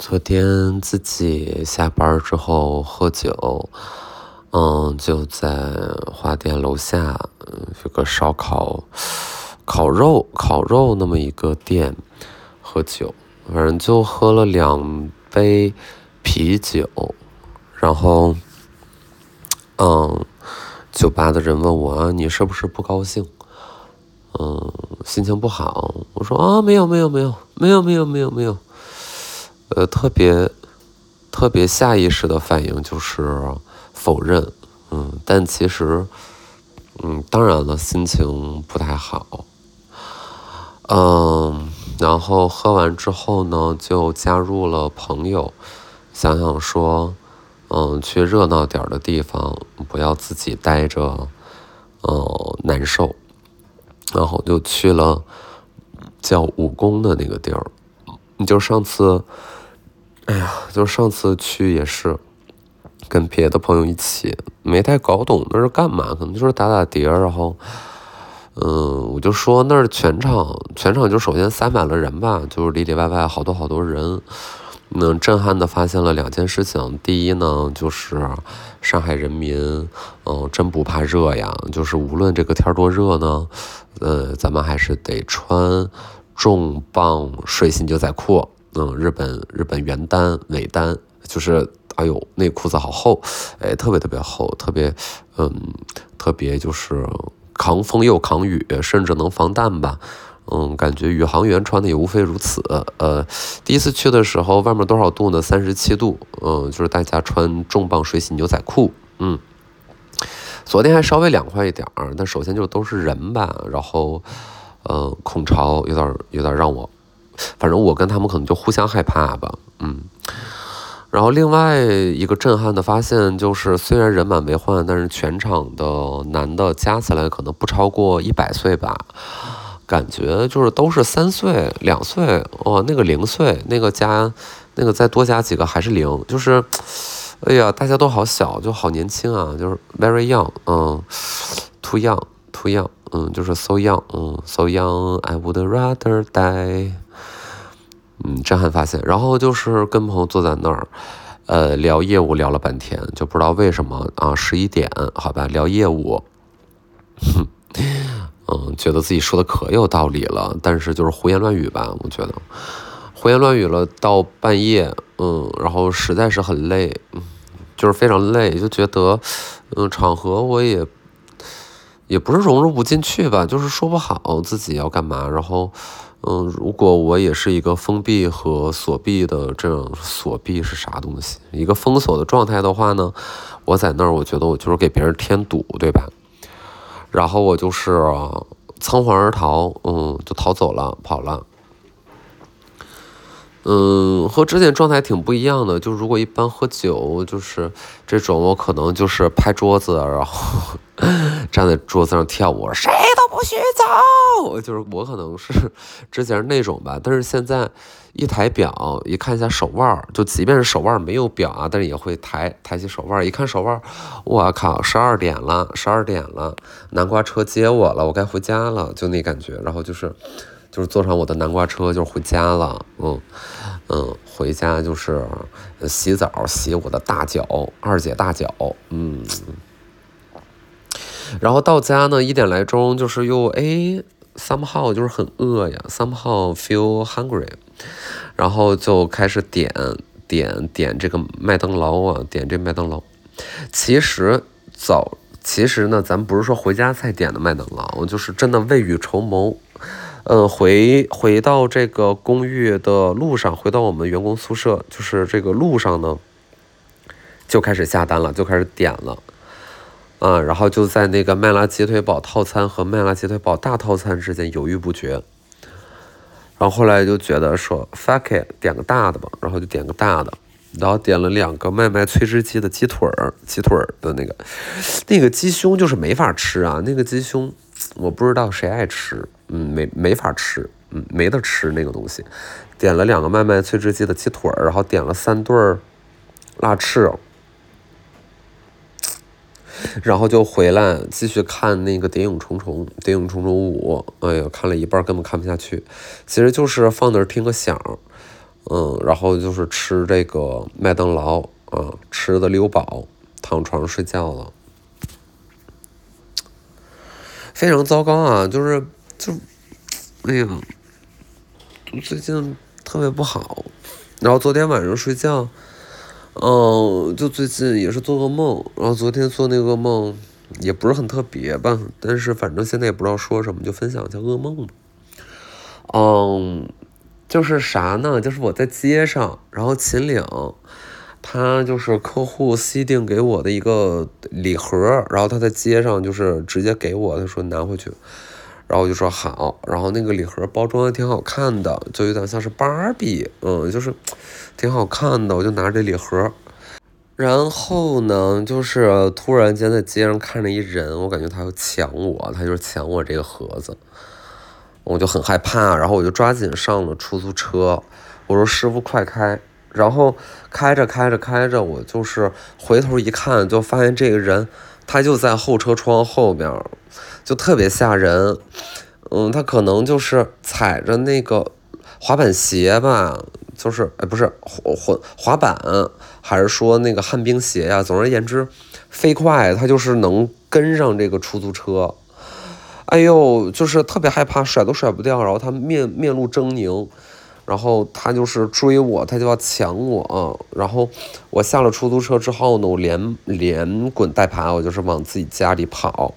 昨天自己下班之后喝酒，嗯，就在花店楼下，嗯，有个烧烤、烤肉、烤肉那么一个店喝酒，反正就喝了两杯啤酒，然后，嗯，酒吧的人问我你是不是不高兴？嗯，心情不好？我说啊，没有，没有，没有，没有，没有，没有，没有。呃，特别特别下意识的反应就是否认，嗯，但其实，嗯，当然了，心情不太好，嗯，然后喝完之后呢，就加入了朋友，想想说，嗯，去热闹点的地方，不要自己待着，嗯，难受，然后就去了叫武功的那个地儿，你就上次。哎呀，就上次去也是跟别的朋友一起，没太搞懂那是干嘛，可能就是打打碟然后，嗯，我就说那儿全场全场就首先塞满了人吧，就是里里外外好多好多人，嗯，震撼的发现了两件事情。第一呢，就是上海人民，嗯，真不怕热呀，就是无论这个天多热呢，呃，咱们还是得穿重磅水洗牛仔裤。嗯，日本日本原单尾单就是，哎呦，那裤子好厚，哎，特别特别厚，特别，嗯，特别就是扛风又扛雨，甚至能防弹吧，嗯，感觉宇航员穿的也无非如此。呃，第一次去的时候，外面多少度呢？三十七度，嗯，就是大家穿重磅水洗牛仔裤，嗯，昨天还稍微凉快一点儿，但首先就都是人吧，然后，呃，空巢有点有点让我。反正我跟他们可能就互相害怕吧，嗯。然后另外一个震撼的发现就是，虽然人满为患，但是全场的男的加起来可能不超过一百岁吧，感觉就是都是三岁、两岁，哦，那个零岁，那个加，那个再多加几个还是零，就是，哎呀，大家都好小，就好年轻啊，就是 very young，嗯，too young，too young，嗯，就是 so young，嗯，so young，I would rather die。嗯，震撼发现，然后就是跟朋友坐在那儿，呃，聊业务聊了半天，就不知道为什么啊，十一点，好吧，聊业务，哼，嗯，觉得自己说的可有道理了，但是就是胡言乱语吧，我觉得胡言乱语了到半夜，嗯，然后实在是很累，就是非常累，就觉得，嗯，场合我也也不是融入不进去吧，就是说不好自己要干嘛，然后。嗯，如果我也是一个封闭和锁闭的这样锁闭是啥东西？一个封锁的状态的话呢，我在那儿，我觉得我就是给别人添堵，对吧？然后我就是仓皇而逃，嗯，就逃走了，跑了。嗯，和之前状态挺不一样的。就如果一般喝酒，就是这种，我可能就是拍桌子，然后 站在桌子上跳舞，谁都不许走。就是我可能是 之前是那种吧，但是现在一抬表，一看一下手腕，就即便是手腕没有表啊，但是也会抬抬起手腕，一看手腕，我靠，十二点了，十二点了，南瓜车接我了，我该回家了，就那感觉，然后就是。就是坐上我的南瓜车，就回家了。嗯嗯，回家就是洗澡，洗我的大脚，二姐大脚。嗯，然后到家呢，一点来钟，就是又哎，somehow 就是很饿呀，somehow feel hungry，然后就开始点点点这个麦当劳啊，点这麦当劳。其实早，其实呢，咱不是说回家才点的麦当劳，就是真的未雨绸缪。嗯，回回到这个公寓的路上，回到我们员工宿舍，就是这个路上呢，就开始下单了，就开始点了，啊，然后就在那个麦辣鸡腿堡套餐和麦辣鸡腿堡大套餐之间犹豫不决，然后后来就觉得说 fuck it，点个大的吧，然后就点个大的，然后点了两个麦麦脆汁鸡的鸡腿儿，鸡腿儿的那个，那个鸡胸就是没法吃啊，那个鸡胸我不知道谁爱吃。嗯，没没法吃，嗯，没得吃那个东西。点了两个麦麦脆汁鸡的鸡腿儿，然后点了三对儿辣翅，然后就回来继续看那个《谍影重重》《谍影重重五》。哎呀，看了一半根本看不下去，其实就是放那儿听个响，嗯，然后就是吃这个麦当劳啊，吃的溜饱，躺床上睡觉了，非常糟糕啊！就是就，哎呀，最近特别不好。然后昨天晚上睡觉，嗯，就最近也是做噩梦。然后昨天做那个梦也不是很特别吧，但是反正现在也不知道说什么，就分享一下噩梦。嗯。就是啥呢？就是我在街上，然后秦岭，他就是客户西定给我的一个礼盒，然后他在街上就是直接给我，他说拿回去，然后我就说好，然后那个礼盒包装的挺好看的，就有点像是芭比，嗯，就是挺好看的，我就拿着这礼盒，然后呢，就是突然间在街上看着一人，我感觉他要抢我，他就是抢我这个盒子。我就很害怕，然后我就抓紧上了出租车。我说：“师傅，快开！”然后开着开着开着，我就是回头一看，就发现这个人他就在后车窗后边，就特别吓人。嗯，他可能就是踩着那个滑板鞋吧，就是哎，不是滑滑滑板，还是说那个旱冰鞋呀？总而言之，飞快，他就是能跟上这个出租车。哎呦，就是特别害怕，甩都甩不掉。然后他面面露狰狞，然后他就是追我，他就要抢我。然后我下了出租车之后呢，我连连滚带爬，我就是往自己家里跑。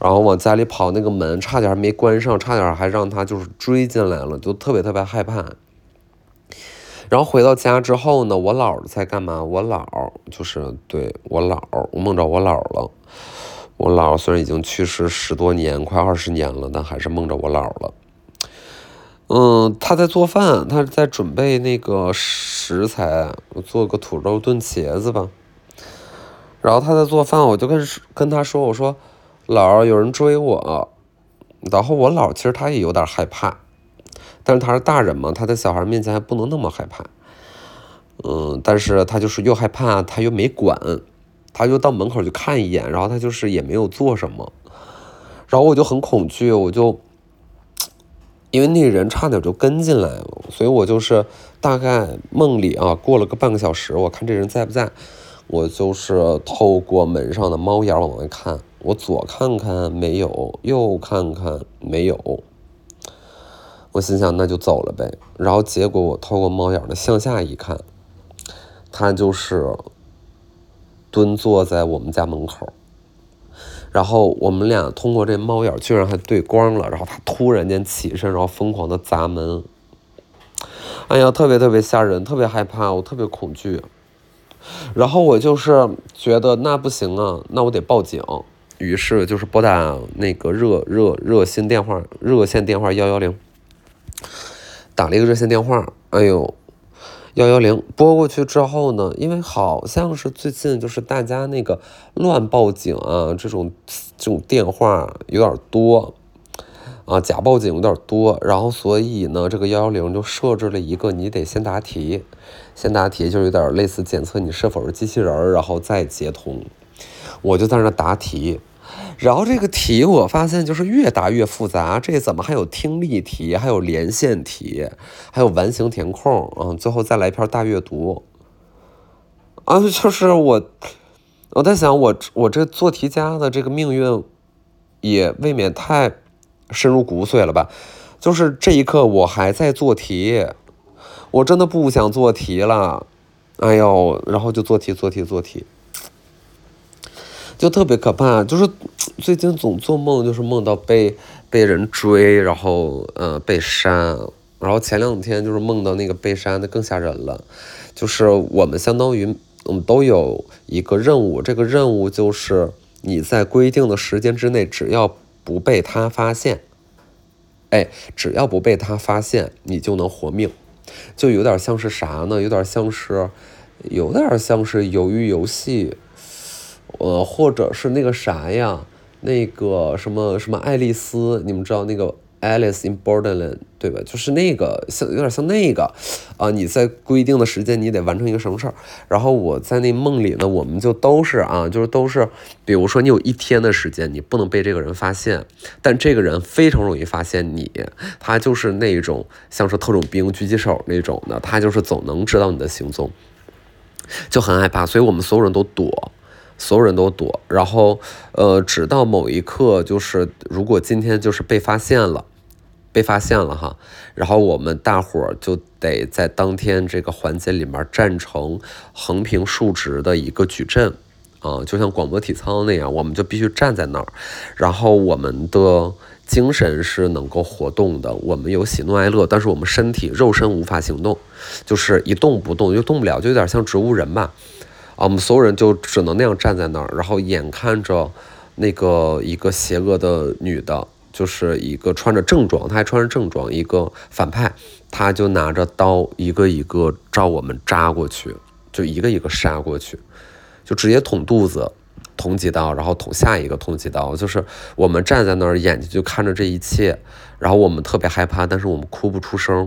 然后往家里跑，那个门差点没关上，差点还让他就是追进来了，就特别特别害怕。然后回到家之后呢，我姥在干嘛？我姥就是对我姥，我梦着我姥了。我姥虽然已经去世十多年，快二十年了，但还是梦着我姥了。嗯，他在做饭，他在准备那个食材，做个土豆炖茄子吧。然后他在做饭，我就跟跟他说：“我说，姥儿有人追我。”然后我姥其实他也有点害怕，但是他是大人嘛，他在小孩面前还不能那么害怕。嗯，但是他就是又害怕，他又没管。他就到门口去看一眼，然后他就是也没有做什么，然后我就很恐惧，我就因为那个人差点就跟进来了，所以我就是大概梦里啊过了个半个小时，我看这人在不在，我就是透过门上的猫眼往外看，我左看看没有，右看看没有，我心想那就走了呗，然后结果我透过猫眼的向下一看，它就是。蹲坐在我们家门口，然后我们俩通过这猫眼居然还对光了，然后它突然间起身，然后疯狂的砸门，哎呀，特别特别吓人，特别害怕，我特别恐惧，然后我就是觉得那不行啊，那我得报警，于是就是拨打那个热热热心电话，热线电话幺幺零，打了一个热线电话，哎呦。幺幺零拨过去之后呢，因为好像是最近就是大家那个乱报警啊，这种这种电话有点多啊，假报警有点多，然后所以呢，这个幺幺零就设置了一个你得先答题，先答题就有点类似检测你是否是机器人，然后再接通，我就在那答题。然后这个题我发现就是越答越复杂，这怎么还有听力题，还有连线题，还有完形填空，嗯，最后再来一篇大阅读，啊，就是我，我在想我我这做题家的这个命运也未免太深入骨髓了吧？就是这一刻我还在做题，我真的不想做题了，哎呦，然后就做题做题做题。就特别可怕，就是最近总做梦，就是梦到被被人追，然后呃被杀，然后前两天就是梦到那个被杀的更吓人了，就是我们相当于我们都有一个任务，这个任务就是你在规定的时间之内，只要不被他发现，哎，只要不被他发现，你就能活命，就有点像是啥呢？有点像是，有点像是鱿鱼游戏。呃，或者是那个啥呀，那个什么什么爱丽丝，你们知道那个 Alice in Borderland，对吧？就是那个像有点像那个，啊，你在规定的时间你得完成一个什么事儿。然后我在那梦里呢，我们就都是啊，就是都是，比如说你有一天的时间，你不能被这个人发现，但这个人非常容易发现你，他就是那种像是特种兵、狙击手那种的，他就是总能知道你的行踪，就很害怕，所以我们所有人都躲。所有人都躲，然后，呃，直到某一刻，就是如果今天就是被发现了，被发现了哈，然后我们大伙儿就得在当天这个环节里面站成横平竖直的一个矩阵，啊，就像广播体操那样，我们就必须站在那儿，然后我们的精神是能够活动的，我们有喜怒哀乐，但是我们身体肉身无法行动，就是一动不动就动不了，就有点像植物人吧。啊，我们所有人就只能那样站在那儿，然后眼看着那个一个邪恶的女的，就是一个穿着正装，她还穿着正装，一个反派，她就拿着刀一个一个照我们扎过去，就一个一个杀过去，就直接捅肚子，捅几刀，然后捅下一个，捅几刀，就是我们站在那儿，眼睛就看着这一切，然后我们特别害怕，但是我们哭不出声。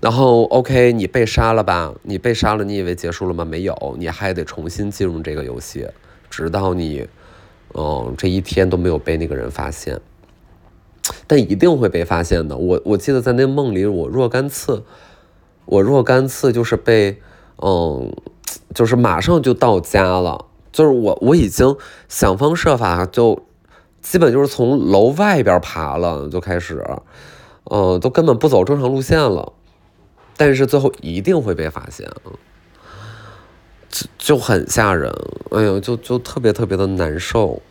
然后，OK，你被杀了吧？你被杀了，你以为结束了吗？没有，你还得重新进入这个游戏，直到你，嗯，这一天都没有被那个人发现。但一定会被发现的。我我记得在那梦里，我若干次，我若干次就是被，嗯，就是马上就到家了，就是我我已经想方设法，就基本就是从楼外边爬了，就开始，嗯，都根本不走正常路线了。但是最后一定会被发现，就就很吓人，哎呦，就就特别特别的难受。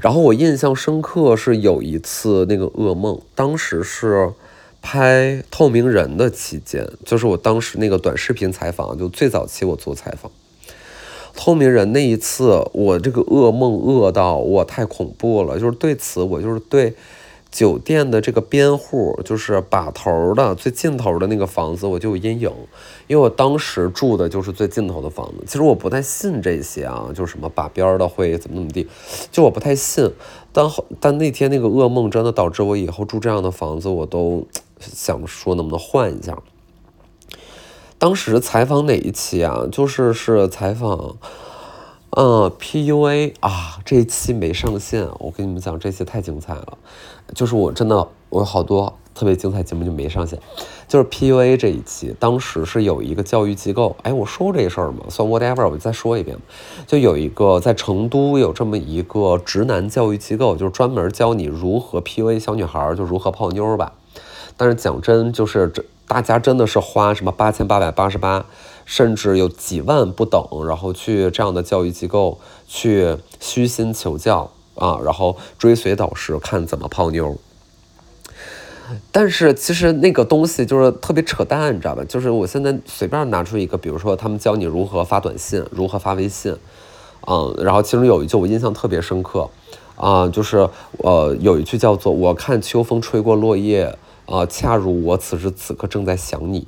然后我印象深刻是有一次那个噩梦，当时是拍《透明人》的期间，就是我当时那个短视频采访，就最早期我做采访，《透明人》那一次，我这个噩梦噩到我太恐怖了，就是对此我就是对。酒店的这个边户，就是把头的最尽头的那个房子，我就有阴影，因为我当时住的就是最尽头的房子。其实我不太信这些啊，就是什么把边的会怎么怎么地，就我不太信。但但那天那个噩梦真的导致我以后住这样的房子，我都想说能不能换一下。当时采访哪一期啊？就是是采访。嗯，PUA 啊，这一期没上线。我跟你们讲，这期太精彩了。就是我真的，我有好多特别精彩节目就没上线。就是 PUA 这一期，当时是有一个教育机构，哎，我说过这事儿吗？算 whatever，我再说一遍。就有一个在成都有这么一个直男教育机构，就是专门教你如何 PUA 小女孩，就如何泡妞吧。但是讲真，就是这大家真的是花什么八千八百八十八。甚至有几万不等，然后去这样的教育机构去虚心求教啊，然后追随导师看怎么泡妞。但是其实那个东西就是特别扯淡，你知道吧？就是我现在随便拿出一个，比如说他们教你如何发短信，如何发微信，嗯，然后其中有一句我印象特别深刻啊，就是呃有一句叫做“我看秋风吹过落叶啊，恰如我此时此刻正在想你”。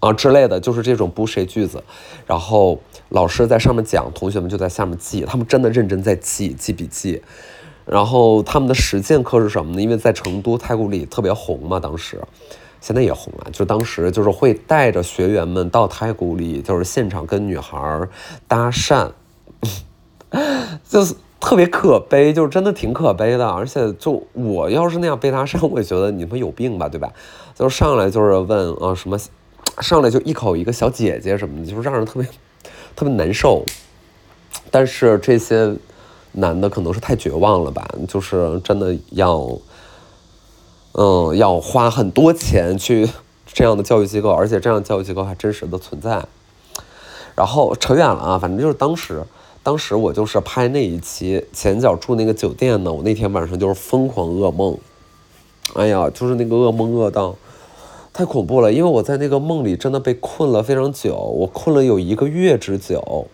啊之类的，就是这种不谁句子，然后老师在上面讲，同学们就在下面记，他们真的认真在记记笔记。然后他们的实践课是什么呢？因为在成都太古里特别红嘛，当时，现在也红了。就当时就是会带着学员们到太古里，就是现场跟女孩搭讪，就是特别可悲，就是真的挺可悲的。而且就我要是那样被搭讪，我也觉得你们有病吧，对吧？就上来就是问啊什么。上来就一口一个小姐姐什么的，就是让人特别特别难受。但是这些男的可能是太绝望了吧，就是真的要，嗯，要花很多钱去 这样的教育机构，而且这样教育机构还真实的存在。然后扯远了啊，反正就是当时，当时我就是拍那一期前脚住那个酒店呢，我那天晚上就是疯狂噩梦，哎呀，就是那个噩梦噩到。太恐怖了，因为我在那个梦里真的被困了非常久，我困了有一个月之久。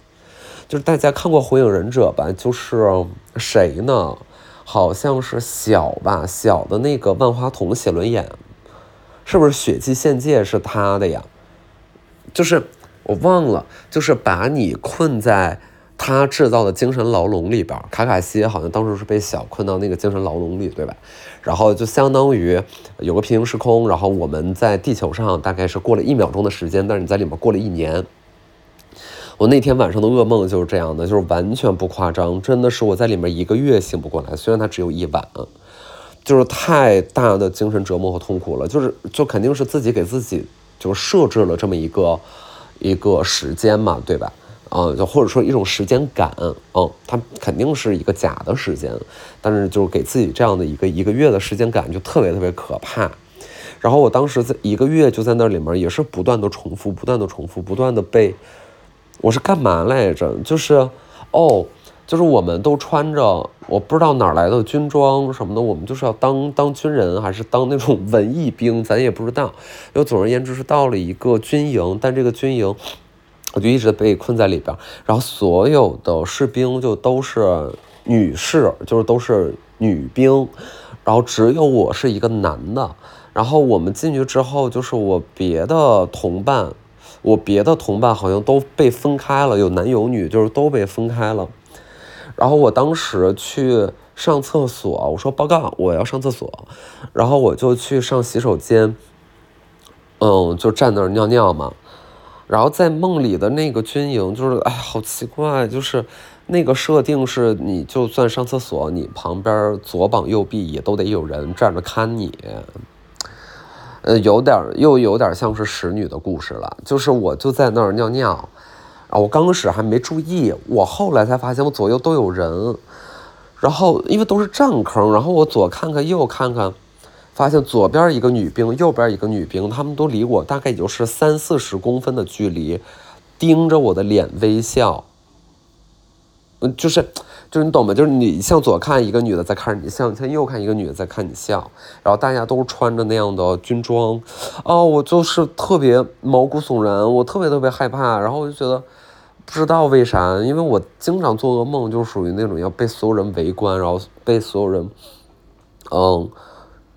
就是大家看过《火影忍者》吧？就是谁呢？好像是小吧，小的那个万花筒写轮眼，是不是血祭献界是他的呀？就是我忘了，就是把你困在他制造的精神牢笼里边，卡卡西好像当时是被小困到那个精神牢笼里，对吧？然后就相当于有个平行时空，然后我们在地球上大概是过了一秒钟的时间，但是你在里面过了一年。我那天晚上的噩梦就是这样的，就是完全不夸张，真的是我在里面一个月醒不过来，虽然它只有一晚，就是太大的精神折磨和痛苦了，就是就肯定是自己给自己就设置了这么一个一个时间嘛，对吧？嗯，就或者说一种时间感，嗯，它肯定是一个假的时间，但是就是给自己这样的一个一个月的时间感，就特别特别可怕。然后我当时在一个月就在那里面，也是不断的重复，不断的重复，不断的被。我是干嘛来着？就是，哦，就是我们都穿着我不知道哪来的军装什么的，我们就是要当当军人，还是当那种 文艺兵，咱也不知道。又总而言之是到了一个军营，但这个军营我就一直被困在里边，然后所有的士兵就都是女士，就是都是女兵，然后只有我是一个男的。然后我们进去之后，就是我别的同伴。我别的同伴好像都被分开了，有男有女，就是都被分开了。然后我当时去上厕所，我说报告，我要上厕所。然后我就去上洗手间，嗯，就站那儿尿尿嘛。然后在梦里的那个军营，就是哎，好奇怪，就是那个设定是，你就算上厕所，你旁边左膀右臂也都得有人站着看你。呃，有点又有点像是使女的故事了，就是我就在那儿尿尿，啊，我刚开始还没注意，我后来才发现我左右都有人，然后因为都是站坑，然后我左看看右看看，发现左边一个女兵，右边一个女兵，他们都离我大概也就是三四十公分的距离，盯着我的脸微笑，嗯，就是。就是你懂吗？就是你向左看一个女的在看着你，向向右看一个女的在看你笑，然后大家都穿着那样的军装，哦，我就是特别毛骨悚然，我特别特别害怕，然后我就觉得不知道为啥，因为我经常做噩梦，就属于那种要被所有人围观，然后被所有人嗯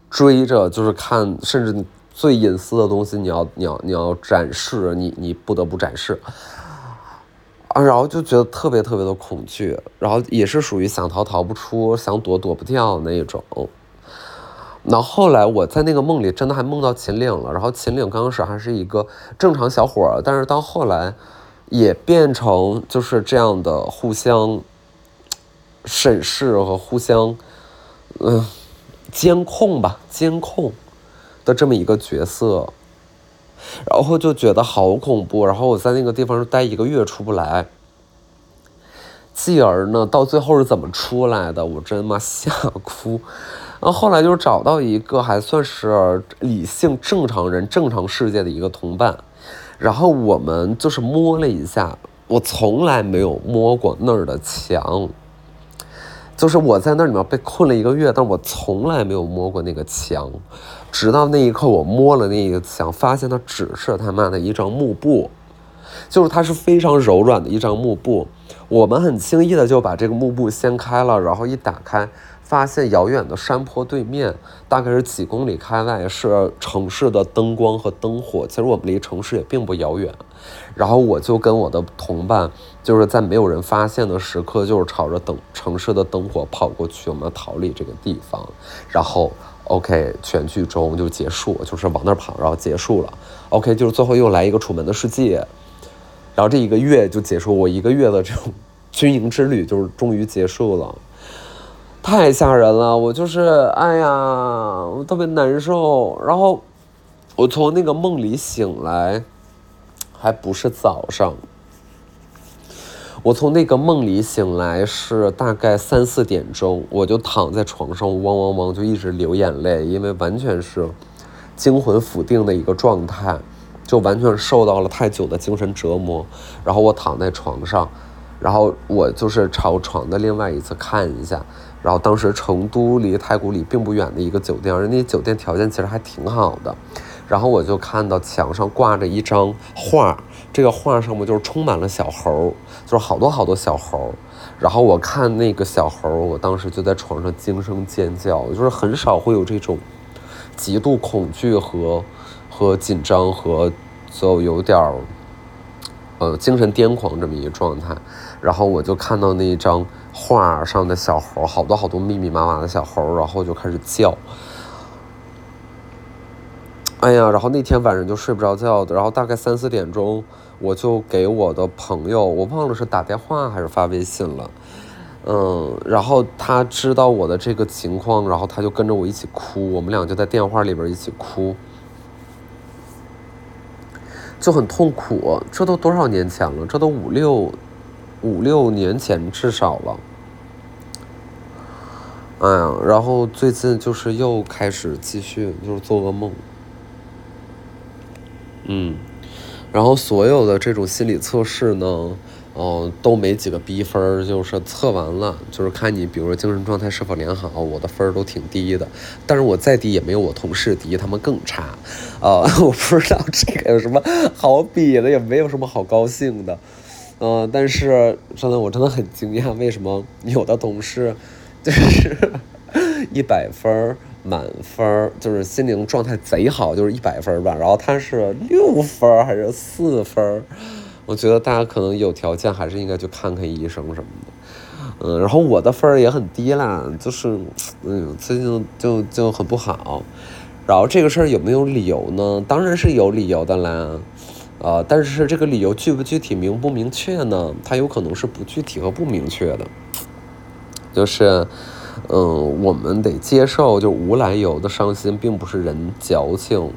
追着，就是看，甚至最隐私的东西，你要你要你要展示，你你不得不展示。啊然后就觉得特别特别的恐惧，然后也是属于想逃逃不出，想躲躲不掉那一种。那后来我在那个梦里真的还梦到秦岭了，然后秦岭刚开始还是一个正常小伙儿，但是到后来也变成就是这样的互相审视和互相嗯监控吧，监控的这么一个角色。然后就觉得好恐怖，然后我在那个地方待一个月出不来。继而呢，到最后是怎么出来的？我真妈吓哭。然后后来就是找到一个还算是理性正常人、正常世界的一个同伴，然后我们就是摸了一下，我从来没有摸过那儿的墙。就是我在那里面被困了一个月，但我从来没有摸过那个墙，直到那一刻我摸了那个墙，发现它只是他妈的一张幕布，就是它是非常柔软的一张幕布。我们很轻易的就把这个幕布掀开了，然后一打开。发现遥远的山坡对面，大概是几公里开外，是城市的灯光和灯火。其实我们离城市也并不遥远。然后我就跟我的同伴，就是在没有人发现的时刻，就是朝着灯城市的灯火跑过去，我们要逃离这个地方。然后，OK，全剧终就结束，就是往那儿跑，然后结束了。OK，就是最后又来一个楚门的世界，然后这一个月就结束，我一个月的这种 军营之旅就是终于结束了。太吓人了，我就是哎呀，我特别难受。然后我从那个梦里醒来，还不是早上。我从那个梦里醒来是大概三四点钟，我就躺在床上，汪汪汪就一直流眼泪，因为完全是惊魂甫定的一个状态，就完全受到了太久的精神折磨。然后我躺在床上，然后我就是朝床的另外一侧看一下。然后当时成都离太古里并不远的一个酒店，人家酒店条件其实还挺好的。然后我就看到墙上挂着一张画，这个画上面就是充满了小猴，就是好多好多小猴。然后我看那个小猴，我当时就在床上惊声尖叫，就是很少会有这种极度恐惧和和紧张和就有点儿呃，精神癫狂这么一个状态，然后我就看到那一张画上的小猴，好多好多密密麻麻的小猴，然后就开始叫。哎呀，然后那天晚上就睡不着觉，然后大概三四点钟，我就给我的朋友，我忘了是打电话还是发微信了，嗯，然后他知道我的这个情况，然后他就跟着我一起哭，我们俩就在电话里边一起哭。就很痛苦，这都多少年前了？这都五六五六年前至少了。哎呀，然后最近就是又开始继续就是做噩梦，嗯，然后所有的这种心理测试呢。哦，都没几个逼分儿，就是测完了，就是看你，比如说精神状态是否良好，我的分儿都挺低的，但是我再低也没有我同事低，他们更差，啊，我不知道这个有什么好比的，也没有什么好高兴的，嗯，但是真的我真的很惊讶，为什么有的同事就是一百分满分，就是心灵状态贼好，就是一百分吧，然后他是六分还是四分？我觉得大家可能有条件还是应该去看看医生什么的，嗯，然后我的分儿也很低啦，就是，嗯，最近就就很不好，然后这个事儿有没有理由呢？当然是有理由的啦，呃，但是这个理由具不具体、明不明确呢？它有可能是不具体和不明确的，就是，嗯，我们得接受，就无来由的伤心，并不是人矫情。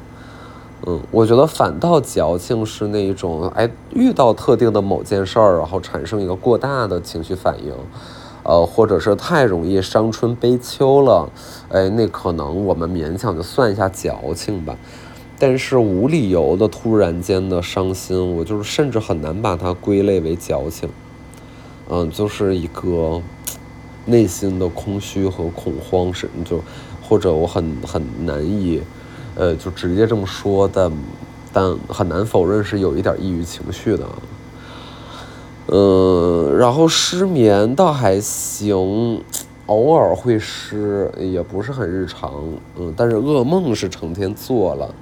嗯，我觉得反倒矫情是那一种，哎，遇到特定的某件事儿，然后产生一个过大的情绪反应，呃，或者是太容易伤春悲秋了，哎，那可能我们勉强就算一下矫情吧。但是无理由的突然间的伤心，我就是甚至很难把它归类为矫情。嗯，就是一个内心的空虚和恐慌，是就或者我很很难以。呃，就直接这么说，但但很难否认是有一点抑郁情绪的。嗯，然后失眠倒还行，偶尔会失，也不是很日常。嗯，但是噩梦是成天做了。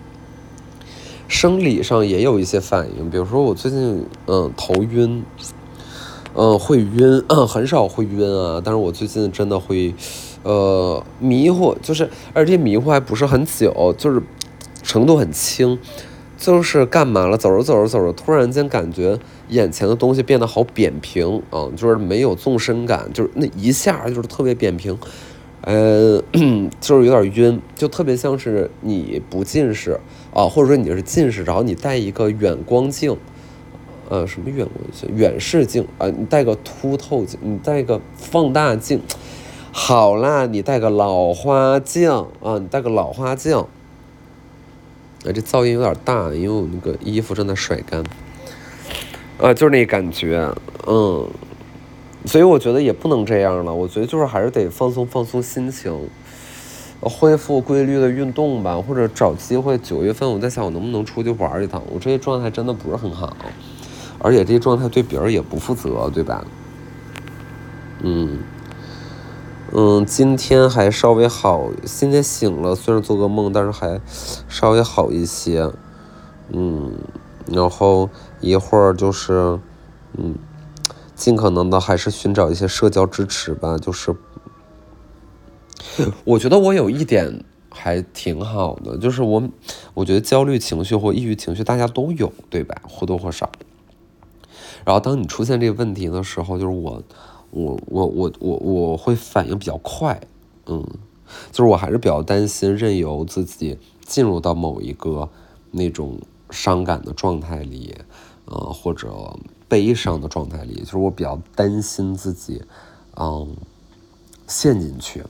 生理上也有一些反应，比如说我最近嗯头晕，嗯会晕，很少会晕啊，但是我最近真的会。呃，迷糊就是，而且迷糊还不是很久，就是程度很轻，就是干嘛了？走着走着走着，突然间感觉眼前的东西变得好扁平啊，就是没有纵深感，就是那一下就是特别扁平，呃，就是有点晕，就特别像是你不近视啊，或者说你是近视，然后你戴一个远光镜，呃，什么远光镜？远视镜啊，你戴个凸透镜，你戴个放大镜。好啦，你戴个老花镜啊，你戴个老花镜。哎，这噪音有点大，因为我那个衣服正在甩干。啊，就是那感觉，嗯。所以我觉得也不能这样了，我觉得就是还是得放松放松心情，恢复规律的运动吧，或者找机会。九月份我在想，我能不能出去玩一趟？我这些状态真的不是很好，而且这些状态对别人也不负责，对吧？嗯。嗯，今天还稍微好，今天醒了，虽然做个梦，但是还稍微好一些。嗯，然后一会儿就是，嗯，尽可能的还是寻找一些社交支持吧。就是，我觉得我有一点还挺好的，就是我，我觉得焦虑情绪或抑郁情绪大家都有，对吧？或多或少。然后当你出现这个问题的时候，就是我。我我我我我会反应比较快，嗯，就是我还是比较担心任由自己进入到某一个那种伤感的状态里，呃，或者悲伤的状态里，就是我比较担心自己，嗯，陷进去。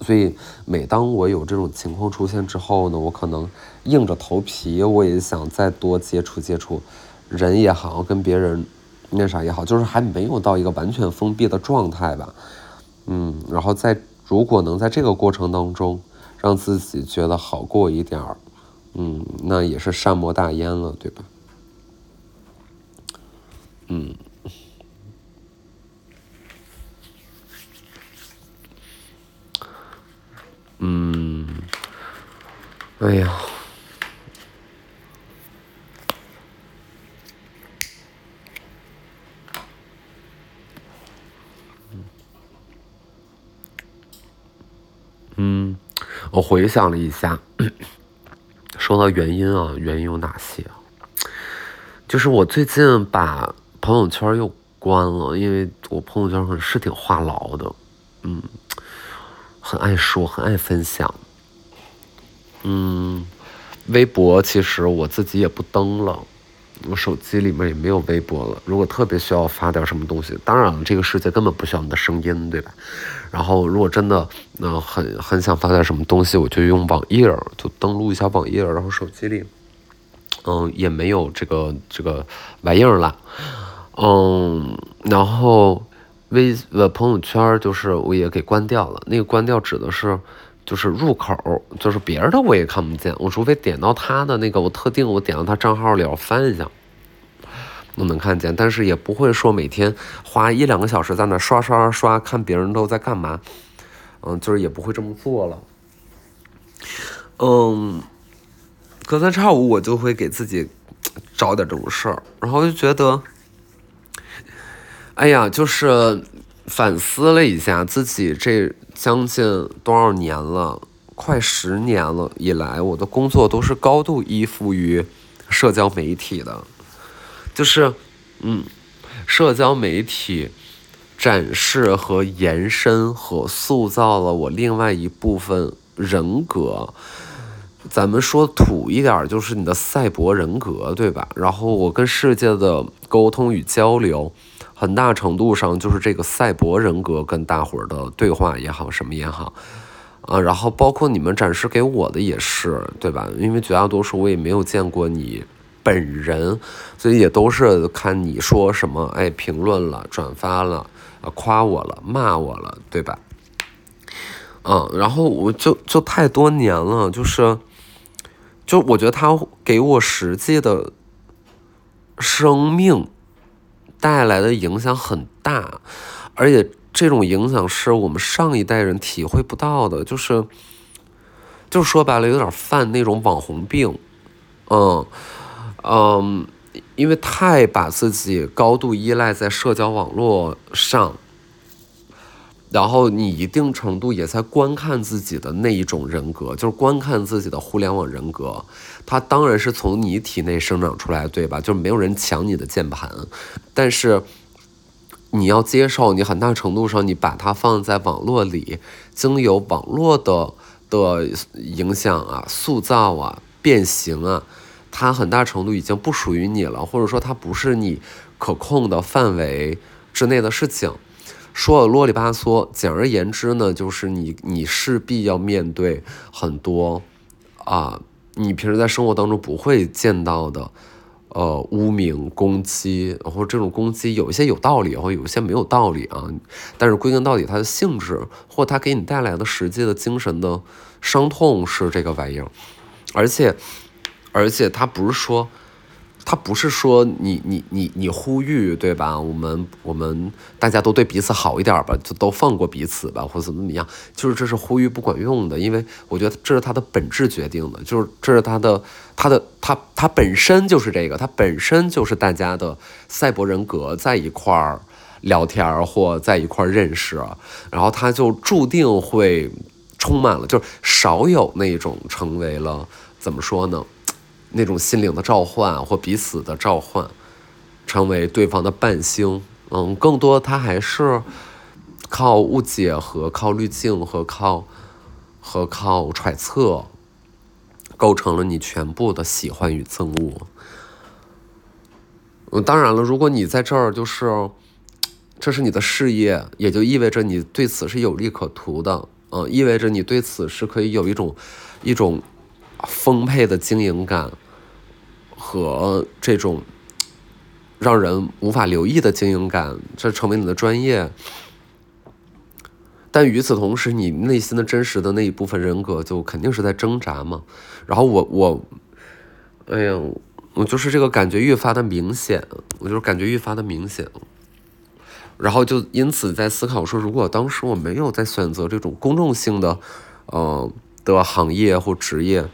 所以每当我有这种情况出现之后呢，我可能硬着头皮，我也想再多接触接触人也好，跟别人。那啥也好，就是还没有到一个完全封闭的状态吧，嗯，然后在如果能在这个过程当中让自己觉得好过一点儿，嗯，那也是善莫大焉了，对吧？嗯，嗯，哎呀。我回想了一下，说到原因啊，原因有哪些？就是我最近把朋友圈又关了，因为我朋友圈很是挺话痨的，嗯，很爱说，很爱分享，嗯，微博其实我自己也不登了。我手机里面也没有微博了。如果特别需要发点什么东西，当然了，这个世界根本不需要你的声音，对吧？然后，如果真的，嗯，很很想发点什么东西，我就用网页，就登录一下网页。然后手机里，嗯，也没有这个这个玩意儿了，嗯，然后微呃朋友圈就是我也给关掉了。那个关掉指的是。就是入口，就是别人的我也看不见，我除非点到他的那个，我特定我点到他账号里，我翻一下，我能看见，但是也不会说每天花一两个小时在那刷刷刷看别人都在干嘛，嗯，就是也不会这么做了，嗯，隔三差五我就会给自己找点这种事儿，然后就觉得，哎呀，就是反思了一下自己这。将近多少年了？快十年了以来，我的工作都是高度依附于社交媒体的，就是，嗯，社交媒体展示和延伸和塑造了我另外一部分人格。咱们说土一点，就是你的赛博人格，对吧？然后我跟世界的沟通与交流。很大程度上就是这个赛博人格跟大伙儿的对话也好，什么也好，啊，然后包括你们展示给我的也是，对吧？因为绝大多数我也没有见过你本人，所以也都是看你说什么，哎，评论了、转发了、啊，夸我了、骂我了，对吧？嗯，然后我就就太多年了，就是，就我觉得他给我实际的生命。带来的影响很大，而且这种影响是我们上一代人体会不到的，就是，就说白了，有点犯那种网红病，嗯嗯，因为太把自己高度依赖在社交网络上。然后你一定程度也在观看自己的那一种人格，就是观看自己的互联网人格，它当然是从你体内生长出来，对吧？就是没有人抢你的键盘，但是你要接受，你很大程度上你把它放在网络里，经由网络的的影响啊、塑造啊、变形啊，它很大程度已经不属于你了，或者说它不是你可控的范围之内的事情。说的啰里吧嗦，简而言之呢，就是你你势必要面对很多啊，你平时在生活当中不会见到的，呃，污名攻击，然后这种攻击有一些有道理，然后有一些没有道理啊。但是归根到底，它的性质或它给你带来的实际的精神的伤痛是这个玩意儿，而且而且它不是说。他不是说你你你你呼吁对吧？我们我们大家都对彼此好一点吧，就都放过彼此吧，或怎么怎么样？就是这是呼吁不管用的，因为我觉得这是他的本质决定的，就是这是他的他的他他本身就是这个，他本身就是大家的赛博人格在一块儿聊天或在一块儿认识，然后他就注定会充满了，就是少有那种成为了怎么说呢？那种心灵的召唤或彼此的召唤，成为对方的伴星。嗯，更多他还是靠误解和靠滤镜和靠和靠揣测，构成了你全部的喜欢与憎恶。嗯，当然了，如果你在这儿就是这是你的事业，也就意味着你对此是有利可图的。嗯，意味着你对此是可以有一种一种。丰沛的经营感和这种让人无法留意的经营感，这成为你的专业。但与此同时，你内心的真实的那一部分人格就肯定是在挣扎嘛。然后我我，哎呀，我就是这个感觉越发的明显，我就是感觉越发的明显。然后就因此在思考说，如果当时我没有在选择这种公众性的，呃。的行业或职业，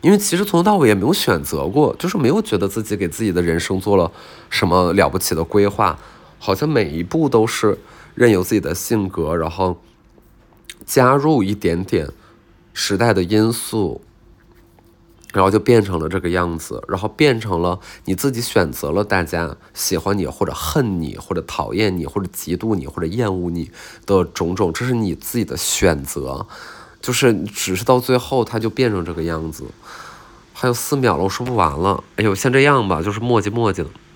因为其实从头到尾也没有选择过，就是没有觉得自己给自己的人生做了什么了不起的规划，好像每一步都是任由自己的性格，然后加入一点点时代的因素，然后就变成了这个样子，然后变成了你自己选择了大家喜欢你或者恨你或者讨厌你或者嫉妒你或者厌恶你的种种，这是你自己的选择，就是只是到最后他就变成这个样子。还有四秒了，我说不完了。哎呦，先这样吧，就是墨迹墨迹。